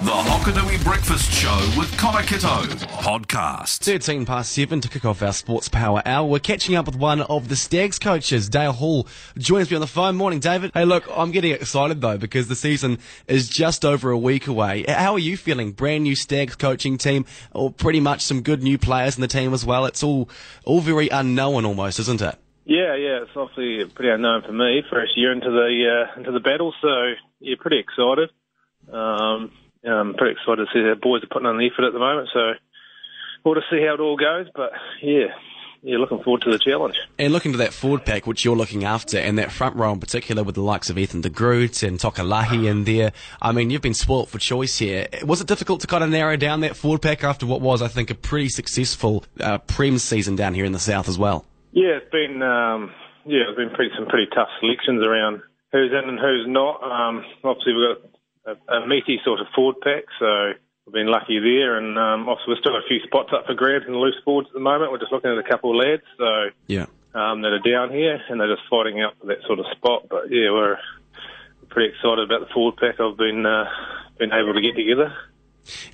The Hokanui Breakfast Show with Connor Kitto podcast. 13 past 7 to kick off our Sports Power Hour. We're catching up with one of the Stags coaches, Dale Hall, joins me on the phone. Morning, David. Hey, look, I'm getting excited though because the season is just over a week away. How are you feeling? Brand new Stags coaching team, or pretty much some good new players in the team as well. It's all, all very unknown almost, isn't it? Yeah, yeah, it's obviously pretty unknown for me. First year into the uh, into the battle, so yeah, pretty excited. Um, I'm pretty excited to see the boys are putting on the effort at the moment. So we'll just see how it all goes. But yeah, yeah, looking forward to the challenge. And looking to that forward pack, which you're looking after, and that front row in particular with the likes of Ethan de Groot and Tokalahi in there. I mean, you've been spoilt for choice here. Was it difficult to kind of narrow down that forward pack after what was, I think, a pretty successful uh, Prem season down here in the south as well? Yeah, it's been um, yeah, it's been pretty some pretty tough selections around who's in and who's not. Um, obviously, we've got a, a meaty sort of forward pack, so we've been lucky there. And um, obviously, we've still got a few spots up for grabs in the loose forwards at the moment. We're just looking at a couple of lads, so yeah, um, that are down here, and they're just fighting out for that sort of spot. But yeah, we're pretty excited about the forward pack I've been uh, been able to get together.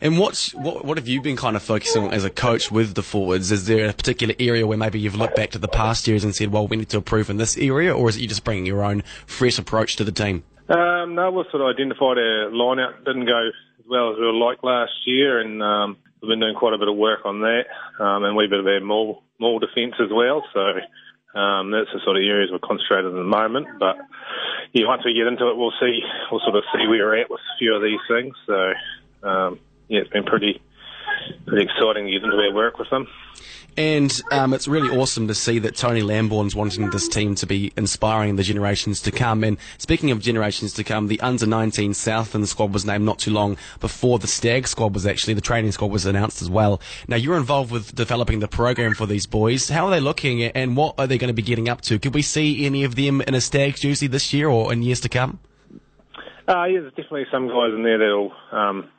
And what's what what have you been kind of focusing on as a coach with the forwards? Is there a particular area where maybe you've looked back to the past years and said, well, we need to improve in this area, or is it you just bringing your own fresh approach to the team? Um, no, we sort of identified our line out didn't go as well as we would like last year, and um, we've been doing quite a bit of work on that, um, and we've been our more more defence as well. So um, that's the sort of areas we're concentrated at the moment. But yeah, once we get into it, we'll see. We'll sort of see where we're at with a few of these things. So um, yeah, it's been pretty pretty exciting to get into work with them. And um, it's really awesome to see that Tony Lambourne's wanting this team to be inspiring the generations to come. And speaking of generations to come, the under 19 Southland squad was named not too long before the Stag squad was actually, the training squad was announced as well. Now, you're involved with developing the program for these boys. How are they looking and what are they going to be getting up to? Could we see any of them in a Stag jersey this year or in years to come? Uh, yeah, there's definitely some guys in there that'll um,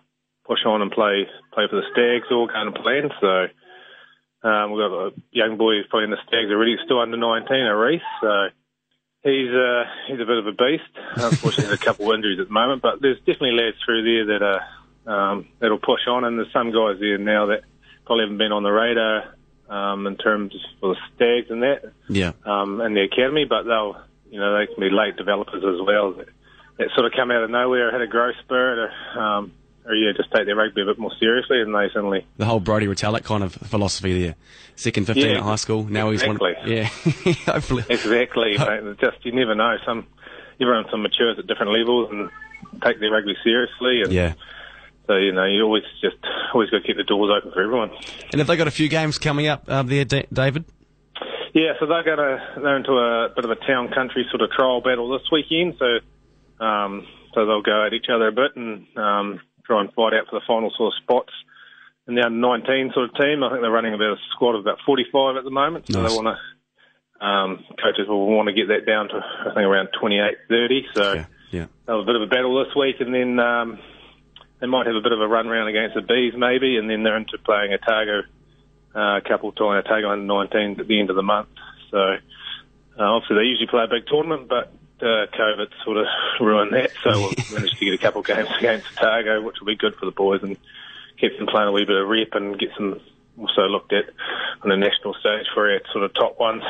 push on and play play for the Stags all going to plan. So um, we've got a young boy who's playing the Stags already, still under 19, a Reese. So he's uh, he's a bit of a beast. Unfortunately, there's a couple of injuries at the moment, but there's definitely lads through there that are um, that'll push on, and there's some guys there now that probably haven't been on the radar um, in terms of the Stags and that. Yeah. Um, in the academy, but they'll you know they can be late developers as well. That, that sort of come out of nowhere, had a growth spurt. Or, um, or yeah, just take their rugby a bit more seriously, and they suddenly the whole Brodie Retallick kind of philosophy there. Second fifteen Yeah, at high school, now exactly. he's one. Yeah, hopefully. exactly. mate. Just you never know. Some everyone some matures at different levels and take their rugby seriously, and Yeah. so you know you always just always got to keep the doors open for everyone. And have they got a few games coming up uh, there, Da- David? Yeah, so they're going to they're into a bit of a town country sort of trial battle this weekend. So um, so they'll go at each other a bit and um, try and fight out for the final sort of spots. In the under 19 sort of team, I think they're running about a squad of about 45 at the moment. So Nice. they want to um, coaches will want to get that down to I think around 28, 30. So Yeah. Yeah. they'll have a bit of a battle this week, and then um, they might have a bit of a run round against the bees maybe, and then they're into playing Otago uh, a couple of times Otago under 19 at the end of the month. So uh, obviously they usually play a big tournament, but uh, COVID sort of ruined that. So we'll managed to get a couple of games against Otago, which will be good for the boys and keep them playing a wee bit of rep and get some also looked at on the national stage for our sort of top ones.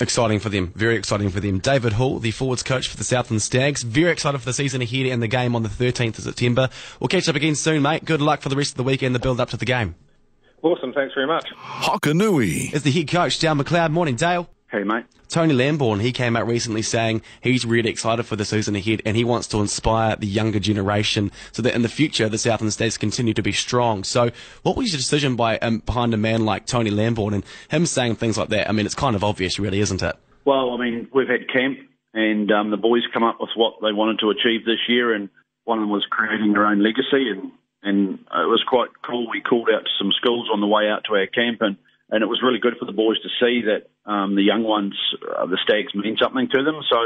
Exciting for them. Very exciting for them. David Hall, the forwards coach for the Southland Stags. Very excited for the season ahead and the game on the 13th of September. We'll catch up again soon, mate. Good luck for the rest of the weekend, the build up to the game. Awesome, thanks very much. Hokanui. Is the head coach, Dale McLeod. Morning, Dale. Mate. Tony Lambourne, he came out recently saying he's really excited for the season ahead and he wants to inspire the younger generation so that in the future the Southland Stags continue to be strong. So what was your decision by um, behind a man like Tony Lambourne and him saying things like that? I mean, it's kind of obvious, really, isn't it? Well, I mean, we've had camp, and um, the boys come up with what they wanted to achieve this year, and one of them was creating their own legacy, and and it was quite cool. We called out to some schools on the way out to our camp, and and it was really good for the boys to see that um, the young ones, uh, the Stags, mean something to them. So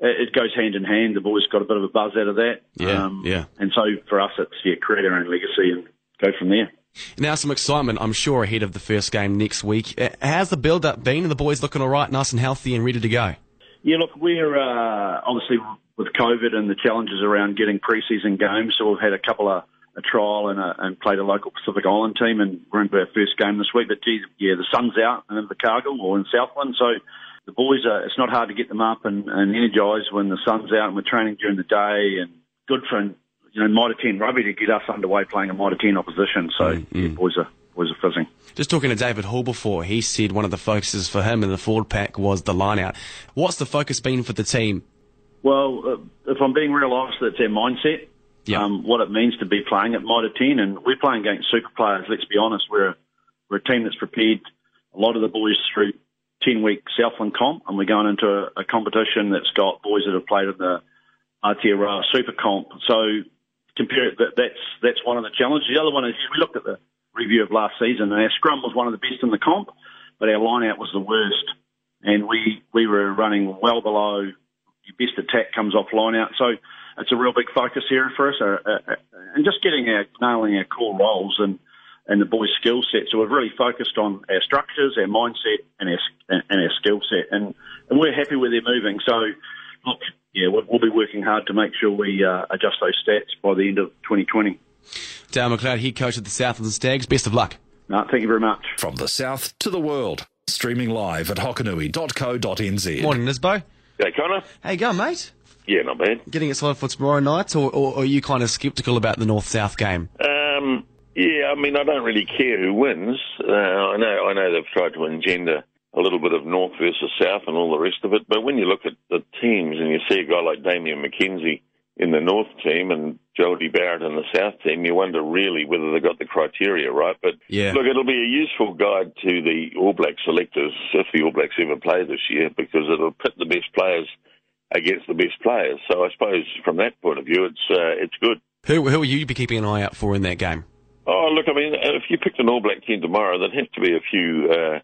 it, it goes hand in hand. The boys got a bit of a buzz out of that. Yeah, yeah. And so for us, it's yeah, create our own legacy and go from there. Now some excitement, I'm sure, ahead of the first game next week. Uh, How's the build-up been? Are the boys looking all right, nice and healthy and ready to go? Yeah, look, we're uh, obviously with COVID and the challenges around getting preseason games, so we've had a couple of a trial and, a, and played a local Pacific Island team, and we're into our first game this week. But geez, yeah, the sun's out in Invercargill or in Southland, so the boys are. It's not hard to get them up and, and energised when the sun's out, and we're training during the day, and good for you know Mitre 10 rugby to get us underway playing a Mitre 10 opposition. So mm-hmm. yeah, boys are boys are fizzing. Just talking to David Hall before, he said one of the focuses for him in the forward pack was the line out. What's the focus been for the team? Well, uh, if I'm being real honest, it's our mindset yeah. um, what it means to be playing at Mitre 10. And we're playing against super players, let's be honest. We're a, we're a team that's prepared a lot of the boys through 10 week Southland comp, and we're going into a, a competition that's got boys that have played in the Aotearoa Super Comp. So compare it, that, that's, that's one of the challenges. The other one is we looked at the review of last season, and our scrum was one of the best in the comp, but our line out was the worst. And we, we were running well below your best attack comes off line out. So it's a real big focus here for us, uh, uh, uh, and just getting our nailing our core roles and and the boys' skill set. So we've really focused on our structures, our mindset, and our and our skill set, and and we're happy where they're moving. So look, yeah, we'll, we'll be working hard to make sure we uh, adjust those stats by the end of 2020. Dale McLeod, head coach of the Southland Stags. Best of luck. No, thank you very much. From the south to the world, streaming live at hokanui.co.nz. Morning, Nisbo. Hey, Connor. How you going, mate? Yeah, not bad. Getting excited for tomorrow night, or, or, are you kind of sceptical about the North South game? Um, yeah, I mean, I don't really care who wins. Uh, I know, I know they've tried to engender a little bit of North versus South and all the rest of it, but when you look at the teams and you see a guy like Damian McKenzie in the North team and Jordie Barrett in the South team, you wonder really whether they got the criteria right. But yeah. look, it'll be a useful guide to the All Black selectors if the All Blacks ever play this year because it'll pit the best players against the best players. So I suppose from that point of view, it's uh, it's good. Who who will you be keeping an eye out for in that game? Oh, look, I mean, if you picked an All Black team tomorrow, there'd have to be a few uh,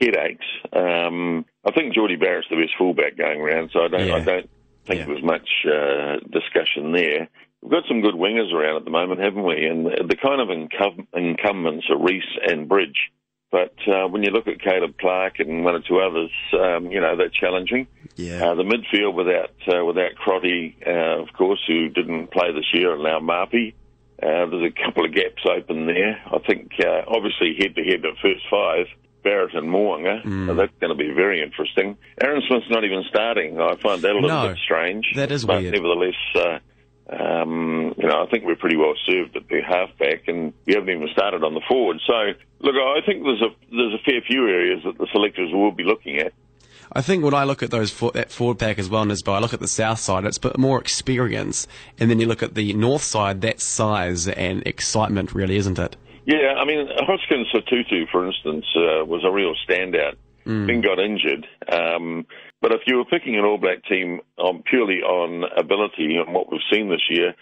headaches. Um, I think Jordie Barrett's the best fullback going around, so I don't, yeah. I don't think yeah. there's much uh, discussion there. We've got some good wingers around at the moment, haven't we? And the kind of incumbents are Reece and Bridge. But uh, when you look at Caleb Clarke and one or two others, um, you know they're challenging. Yeah. Uh, the midfield without uh, without Crotty, uh, of course, who didn't play this year, and now Marpy. Uh, there's a couple of gaps open there. I think uh, obviously head to head at first five, Barrett and Mo'unga. Mm. That's going to be very interesting. Aaron Smith's not even starting. I find that a little no, bit strange. That is but weird. Nevertheless, uh, um, you know, I think we're pretty well served at the halfback, and we haven't even started on the forward. So, look, I think there's a there's a fair few areas that the selectors will be looking at. I think when I look at those for, that forward pack as well, Nisbo, I look at the south side, it's but more experience, and then you look at the north side, that's size and excitement, really, isn't it? Yeah, I mean, Hoskins Sotutu, for instance, uh, was a real standout. Mm. Then got injured. Um, but if you were picking an All Black team on, purely on ability and what we've seen this year,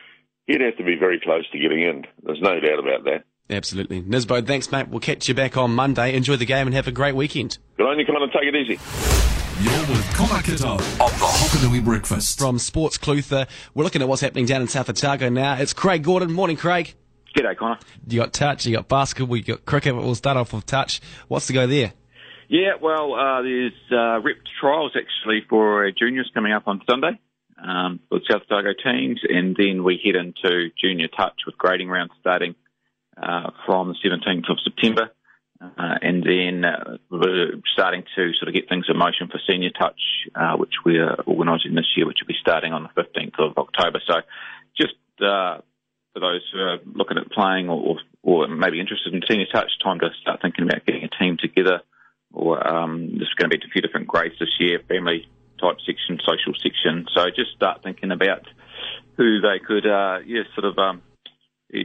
he'd have to be very close to getting in. There's no doubt about that. Absolutely. Nisbo, thanks, mate. We'll catch you back on Monday. Enjoy the game and have a great weekend. Good on you. Come on and take it easy. You're with Connor Kitto on the Hokanui Breakfast. From Sports Clutha, we're looking at what's happening down in South Otago now. It's Craig Gordon. Morning, Craig. G'day, Connor. You got touch, you got basketball, you got cricket. We'll start off with touch. What's to go there? Yeah, well, uh, there's uh, rep trials actually for juniors coming up on Sunday um, for South Otago teams, and then we head into junior touch with grading rounds starting uh, from the 17th of September. Uh, and then uh, we're starting to sort of get things in motion for senior touch, uh, which we're organising this year, which will be starting on the 15th of October. So just uh, for those who are looking at playing or, or maybe interested in senior touch, time to start thinking about getting a team together or um, there's going to be a few different grades this year, family type section, social section. So just start thinking about who they could, uh, yeah, sort of um,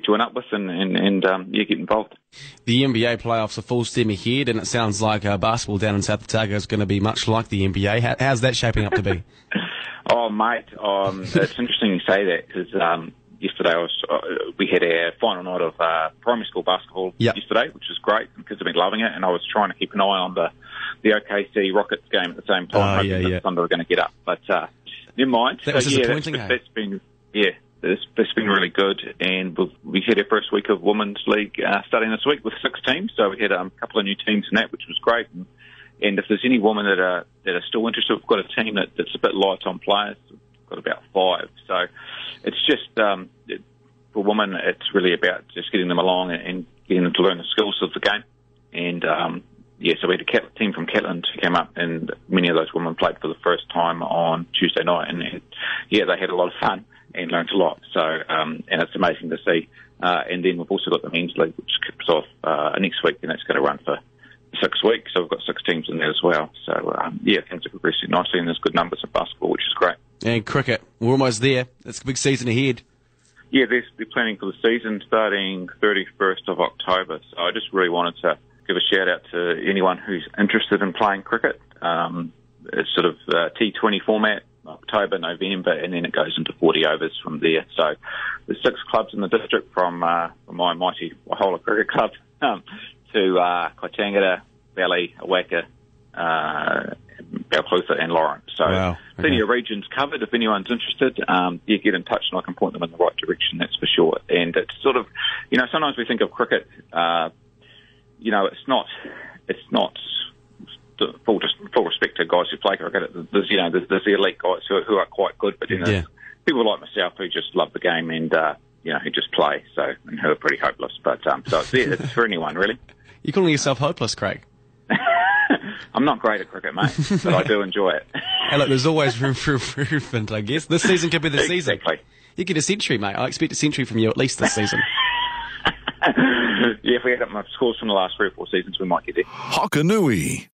join up with and, and, and um, yeah, get involved. The NBA playoffs are full steam ahead, and it sounds like uh, basketball down in South Otago is going to be much like the NBA. How, how's that shaping up to be? oh, mate, um, it's interesting you say that because um, yesterday I was, uh, we had our final night of uh, primary school basketball yep. yesterday, which was great. The kids have been loving it, and I was trying to keep an eye on the the OKC Rockets game at the same time, oh, hoping yeah, that yeah. Thunder were going to get up. But uh, never mind. That was so, yeah, disappointing. That's, that's been yeah. It's, it's been really good, and we've, we had our first week of Women's League uh, starting this week with six teams. So we had um, a couple of new teams in that, which was great. And, and if there's any women that are that are still interested, we've got a team that, that's a bit light on players. Got about five. So it's just um, it, for women, it's really about just getting them along and, and getting them to learn the skills of the game. And um, yeah, so we had a Cat- team from Catlin who came up, and many of those women played for the first time on Tuesday night, and yeah, they had a lot of fun and learnt a lot. So, um, and it's amazing to see. Uh, and then we've also got the men's league, which kicks off uh, next week, and that's going to run for six weeks. So we've got six teams in there as well. So um, yeah, things are progressing nicely, and there's good numbers of basketball, which is great. And cricket, we're almost there. It's a big season ahead. Yeah, they're, planning for the season starting 31st of October. So I just really wanted to give a shout out to anyone who's interested in playing cricket. Um, it's sort of uh, T20 format, October, November, and then it goes into 40 overs from there. So there's six clubs in the district from, uh, from my mighty Waihola Cricket Club um, to uh, Kaitangata, Valley, Owaka, uh, Balclutha and Lawrence. So Wow, plenty okay. of regions covered. If anyone's interested, um, yeah, get in touch and I can point them in the right direction. That's for sure. And it's sort of, you know, sometimes we think of cricket, uh, you know, it's not, it's not. Full, full respect to guys who play cricket. There's, you know, there's, there's the elite guys who are, who are quite good, but then there's Yeah. people like myself who just love the game and uh, you know who just play. So and who are pretty hopeless. But um, so it's, there, it's for anyone really. You're calling yourself hopeless, Craig. I'm not great at cricket, mate, but I do enjoy it. Hey, look, there's always room for improvement, I guess. This season could be the season. exactly. You get a century, mate. I expect a century from you at least this season. yeah, if we had up my scores from the last three or four seasons, we might get there. Hokanui.